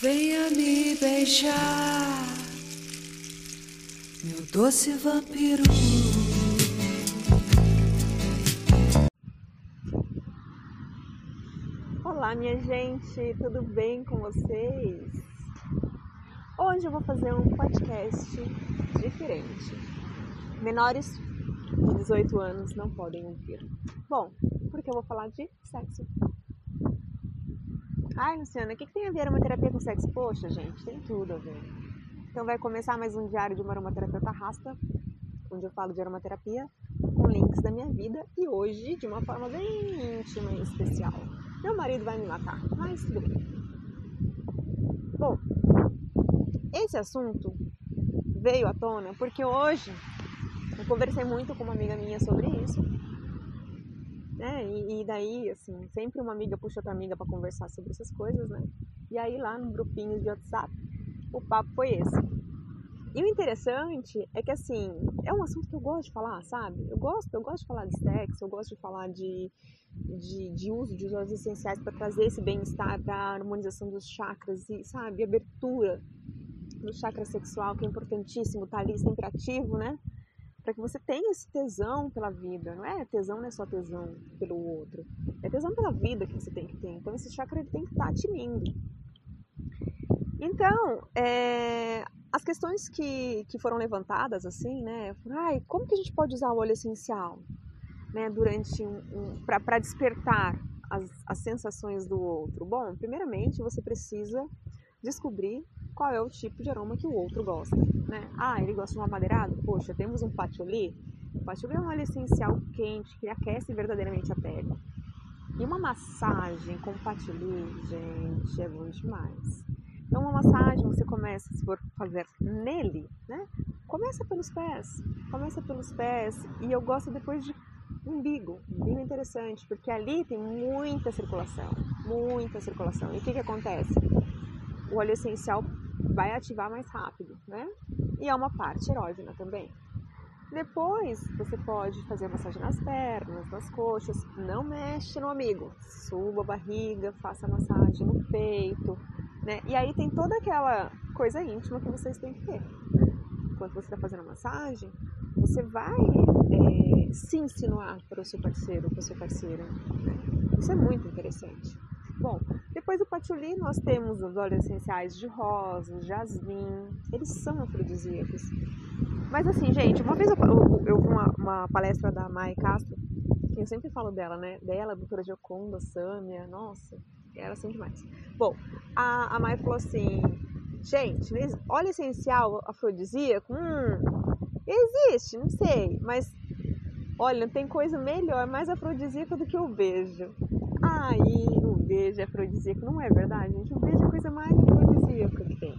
Venha me beijar, meu doce vampiro. Olá, minha gente, tudo bem com vocês? Hoje eu vou fazer um podcast diferente. Menores de 18 anos não podem ouvir. Bom, porque eu vou falar de sexo. Ai, Luciana, o que, que tem a ver aromaterapia com sexo? Poxa, gente, tem tudo a ver. Então vai começar mais um diário de uma aromaterapeuta rasta, onde eu falo de aromaterapia com links da minha vida e hoje de uma forma bem íntima e especial. Meu marido vai me matar, mas tudo bem. Bom, esse assunto veio à tona porque hoje eu conversei muito com uma amiga minha sobre isso né? E, e, daí, assim, sempre uma amiga puxa outra amiga para conversar sobre essas coisas, né? E aí lá no grupinho de WhatsApp, o papo foi esse. E o interessante é que, assim, é um assunto que eu gosto de falar, sabe? Eu gosto, eu gosto de falar de sexo, eu gosto de falar de, de, de uso de óleos essenciais para trazer esse bem-estar, para harmonização dos chakras e, sabe, abertura do chakra sexual, que é importantíssimo, tá ali sempre ativo, né? Para que você tenha esse tesão pela vida. Não é tesão, não é só tesão pelo outro. É tesão pela vida que você tem que ter. Então esse chakra ele tem que estar tá tinindo. Então, é, as questões que, que foram levantadas assim, né? Ai, como que a gente pode usar o óleo essencial, né? Durante um, um para despertar as, as sensações do outro. Bom, primeiramente você precisa descobrir qual é o tipo de aroma que o outro gosta, né? Ah, ele gosta de um amadeirado? Poxa, temos um patchouli. O patchouli é um óleo essencial quente que aquece verdadeiramente a pele. E uma massagem com patchouli, gente, é bom demais. Então, uma massagem você começa, se for fazer nele, né? Começa pelos pés, começa pelos pés. E eu gosto depois de umbigo. Umbigo é interessante, porque ali tem muita circulação, muita circulação. E o que, que acontece? O óleo essencial vai ativar mais rápido, né? E é uma parte erógena também. Depois você pode fazer massagem nas pernas, nas coxas, não mexe no amigo, suba a barriga, faça massagem no peito, né? E aí tem toda aquela coisa íntima que vocês têm que ter. Enquanto você está fazendo a massagem, você vai é, se insinuar para o seu parceiro, para a sua parceira. Né? Isso é muito interessante. Bom, depois do patchouli nós temos os óleos essenciais de rosa, jasmim, eles são afrodisíacos. Mas assim, gente, uma vez eu, eu, eu vi uma, uma, palestra da Mai Castro, que eu sempre falo dela, né? Dela, doutora Gioconda, Sâmia, nossa, era assim demais. Bom, a, a Mai falou assim, gente, óleo essencial afrodisíaco, hum, existe, não sei, mas olha, tem coisa melhor, mais afrodisíaca do que o beijo. Aí, beijo é afrodisíaco. Não é verdade, gente? O beijo é a coisa mais afrodisíaca que tem.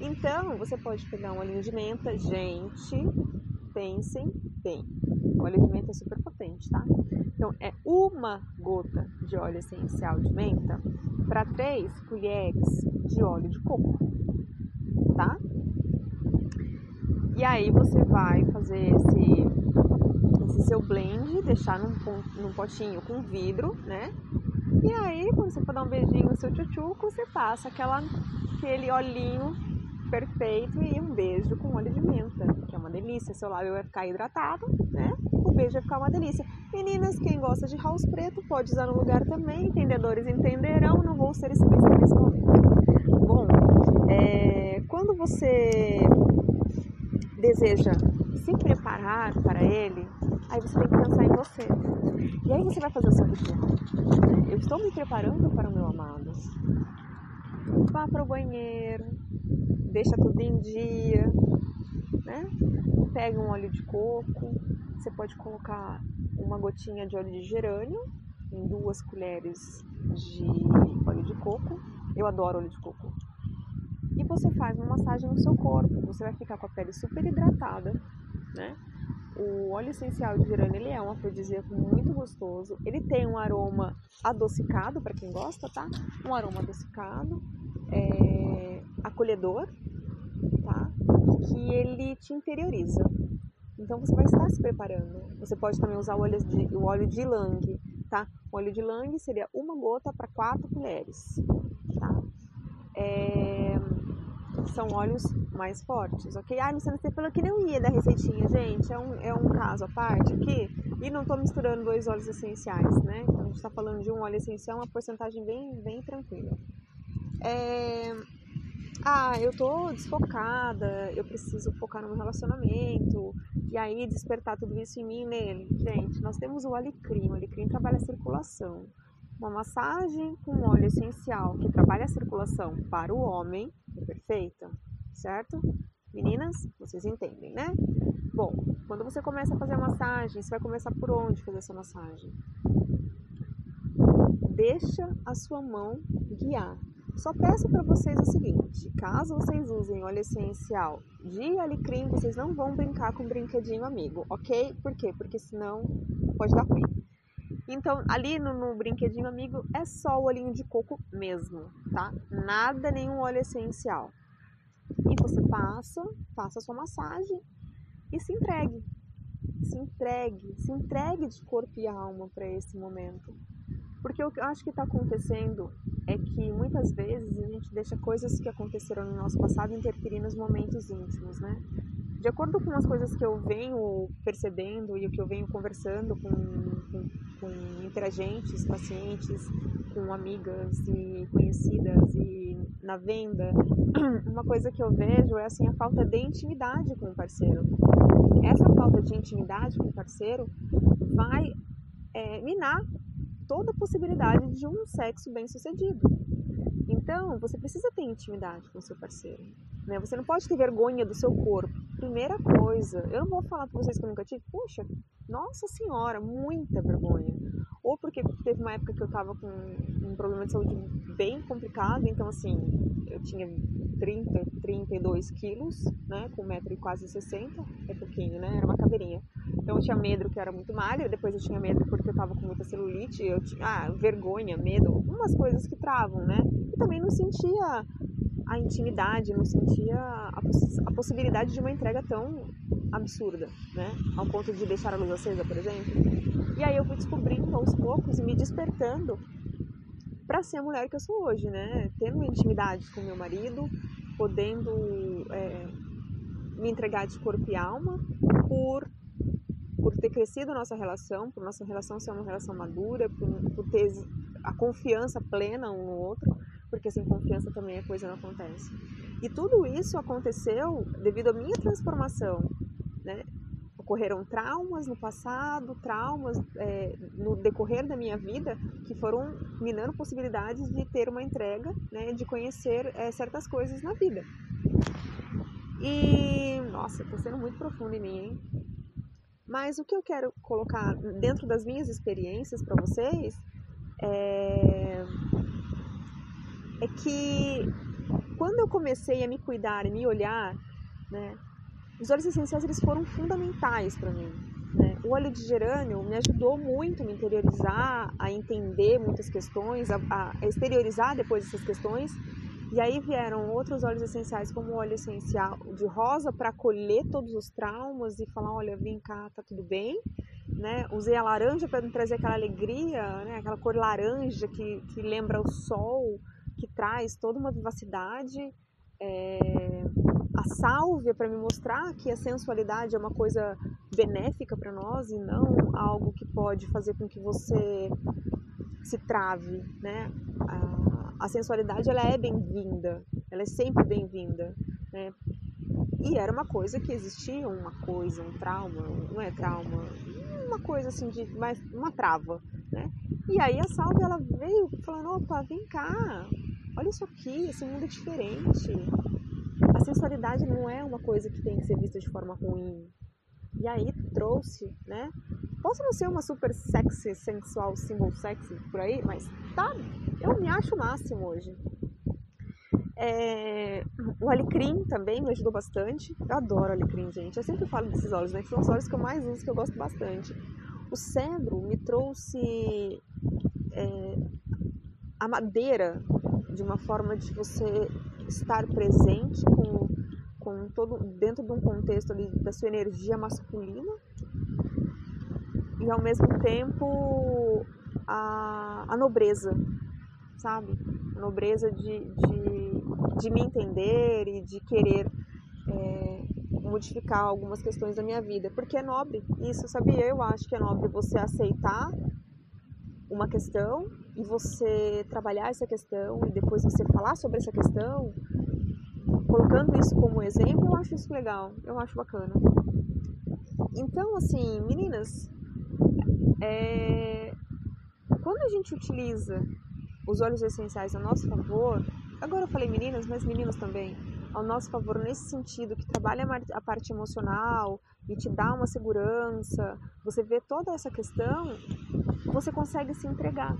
Então, você pode pegar um olhinho de menta. Gente, pensem bem. O óleo de menta é super potente, tá? Então, é uma gota de óleo essencial de menta para três colheres de óleo de coco, tá? E aí você vai fazer esse, esse seu blend, deixar num, num potinho com vidro, né? E aí, quando você for dar um beijinho no seu tchutchuco, você passa aquela, aquele olhinho perfeito e um beijo com óleo de menta, que é uma delícia. Seu lábio vai ficar hidratado, né? O beijo vai ficar uma delícia. Meninas, quem gosta de house preto pode usar no lugar também. Entendedores entenderão, não vou ser explícita nesse momento. Bom, é, quando você deseja se preparar para ele, aí você tem que pensar em você. E aí você vai fazer o seu ritual. Eu estou me preparando para o meu amado. Vá para o banheiro, deixa tudo em dia, né? Pega um óleo de coco, você pode colocar uma gotinha de óleo de gerânio em duas colheres de óleo de coco. Eu adoro óleo de coco. E você faz uma massagem no seu corpo. Você vai ficar com a pele super hidratada, né? O óleo essencial de gerânio ele é um afrodisíaco muito gostoso. Ele tem um aroma adocicado para quem gosta, tá? Um aroma adocicado, é, acolhedor, tá? Que ele te interioriza. Então você vai estar se preparando. Você pode também usar o óleo de, o óleo de ylang, tá? O óleo de ylang seria uma gota para quatro colheres, tá? É, são óleos mais fortes, ok? Ah, Luciana, você falou que não ia dar receitinha, gente, é um, é um caso à parte aqui, e não estou misturando dois óleos essenciais, né? Então, a gente está falando de um óleo essencial, uma porcentagem bem, bem tranquila. É... Ah, eu tô desfocada, eu preciso focar no meu relacionamento, e aí despertar tudo isso em mim e nele. Gente, nós temos o alecrim, o alecrim trabalha a circulação. Uma massagem com óleo essencial que trabalha a circulação para o homem perfeita, certo? Meninas, vocês entendem, né? Bom, quando você começa a fazer a massagem, você vai começar por onde fazer essa massagem? Deixa a sua mão guiar. Só peço para vocês o seguinte: caso vocês usem óleo essencial de alecrim, vocês não vão brincar com brinquedinho amigo, ok? Por quê? Porque senão pode dar ruim. Então, ali no, no, brinquedinho amigo é só o olhinho de coco mesmo, tá? Nada, nenhum óleo essencial. Passa, faça a sua massagem e se entregue. Se entregue, se entregue de corpo e alma para esse momento. Porque o que eu acho que está acontecendo é que muitas vezes a gente deixa coisas que aconteceram no nosso passado interferir nos momentos íntimos, né? De acordo com as coisas que eu venho percebendo e o que eu venho conversando com, com com interagentes, pacientes, com amigas e conhecidas e na venda, uma coisa que eu vejo é assim a falta de intimidade com o parceiro. Essa falta de intimidade com o parceiro vai é, minar toda a possibilidade de um sexo bem sucedido. Então, você precisa ter intimidade com seu parceiro. Né? Você não pode ter vergonha do seu corpo. Primeira coisa, eu não vou falar para vocês que eu nunca tive, puxa, nossa senhora, muita vergonha. Ou porque teve uma época que eu tava com um problema de saúde bem complicado, então assim, eu tinha 30, 32 quilos, né, com 1,60m quase 60, é pouquinho, né, era uma caveirinha. Então eu tinha medo que eu era muito magra, depois eu tinha medo porque eu tava com muita celulite, eu tinha, ah, vergonha, medo, umas coisas que travam, né, e também não sentia a intimidade, não sentia a, poss a possibilidade de uma entrega tão absurda, né? Ao ponto de deixar a luz acesa, por exemplo. E aí eu fui descobrindo aos poucos e me despertando para ser a mulher que eu sou hoje, né? Tendo intimidade com meu marido, podendo é, me entregar de corpo e alma por por ter crescido a nossa relação, por nossa relação ser uma relação madura, por, por ter a confiança plena um no outro, porque sem confiança também a coisa não acontece. E tudo isso aconteceu devido à minha transformação, né? Ocorreram traumas no passado, traumas é, no decorrer da minha vida que foram minando possibilidades de ter uma entrega, né? De conhecer é, certas coisas na vida. E, nossa, tá sendo muito profundo em mim, hein? Mas o que eu quero colocar dentro das minhas experiências para vocês é, é que quando eu comecei a me cuidar e me olhar, né, os óleos essenciais eles foram fundamentais para mim. Né? O óleo de gerânio me ajudou muito a me interiorizar, a entender muitas questões, a, a exteriorizar depois essas questões. E aí vieram outros óleos essenciais, como o óleo essencial de rosa, para acolher todos os traumas e falar: olha, vem cá, tá tudo bem. Né? Usei a laranja para me trazer aquela alegria, né? aquela cor laranja que, que lembra o sol, que traz toda uma vivacidade. É a sálvia para me mostrar que a sensualidade é uma coisa benéfica para nós e não algo que pode fazer com que você se trave, né? A, sensualidade ela é bem-vinda, ela é sempre bem-vinda, né? E era uma coisa que existia, uma coisa, um trauma, não é trauma, uma coisa assim de mais uma trava, né? E aí a sálvia ela veio falando, opa, vem cá, olha isso aqui, esse mundo é diferente a sensualidade não é uma coisa que tem que ser vista de forma ruim. E aí trouxe, né? Posso não ser uma super sexy, sensual, symbol sexy por aí, mas tá, eu me acho o máximo hoje. É, o alecrim também me ajudou bastante. Eu adoro alecrim, gente. Eu sempre falo desses óleos, né? Que são os óleos que eu mais uso, que eu gosto bastante. O cedro me trouxe é, a madeira de uma forma de você estar presente com, com todo dentro de um contexto ali da sua energia masculina e ao mesmo tempo a, a nobreza, sabe? A nobreza de, de, de me entender e de querer é, modificar algumas questões da minha vida, porque é nobre isso, sabia? Eu acho que é nobre você aceitar uma questão e você trabalhar essa questão e depois você falar sobre essa questão, colocando isso como exemplo, eu acho isso legal, eu acho bacana. Então, assim, meninas, é... quando a gente utiliza os óleos essenciais a nosso favor, agora eu falei meninas, mas meninos também, ao nosso favor nesse sentido, que trabalha a parte emocional e te dá uma segurança, você vê toda essa questão, você consegue se entregar.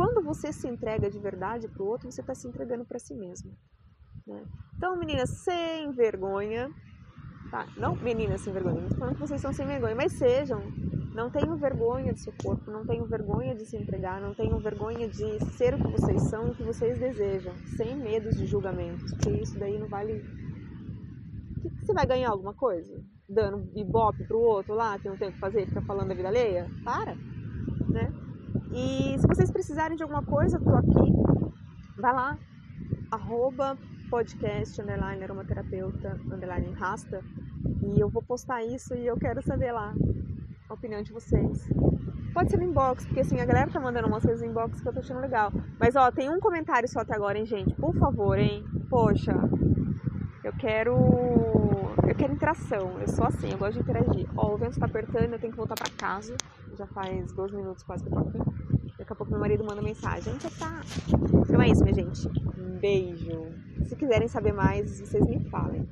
Quando você se entrega de verdade para o outro, você está se entregando para si mesmo. Né? Então, meninas, sem vergonha, tá? Não meninas sem vergonha, não falando que vocês são sem vergonha, mas sejam. Não tenham vergonha do seu corpo, não tenham vergonha de se entregar, não tenham vergonha de ser o que vocês são e o que vocês desejam, sem medos de julgamentos, porque isso daí não vale. Você vai ganhar alguma coisa? Dando ibope pro outro lá, que não tem o que fazer, ficar falando da vida alheia? Para! Né? E se vocês precisarem de alguma coisa, tô aqui. Vai lá, arroba podcast, underline aromaterapeuta, underline rasta. E eu vou postar isso e eu quero saber lá a opinião de vocês. Pode ser no inbox, porque assim, a galera tá mandando umas coisas no inbox que eu tô achando legal. Mas ó, tem um comentário só até agora, hein, gente? Por favor, hein? Poxa, eu quero. Eu quero interação. Eu sou assim, eu gosto de interagir. Ó, o vento tá apertando, eu tenho que voltar pra casa. Já faz dois minutos quase que eu tô aqui. Daqui a pouco meu marido manda mensagem. Você tá? Então é isso, minha gente. Um beijo. Se quiserem saber mais, vocês me falem.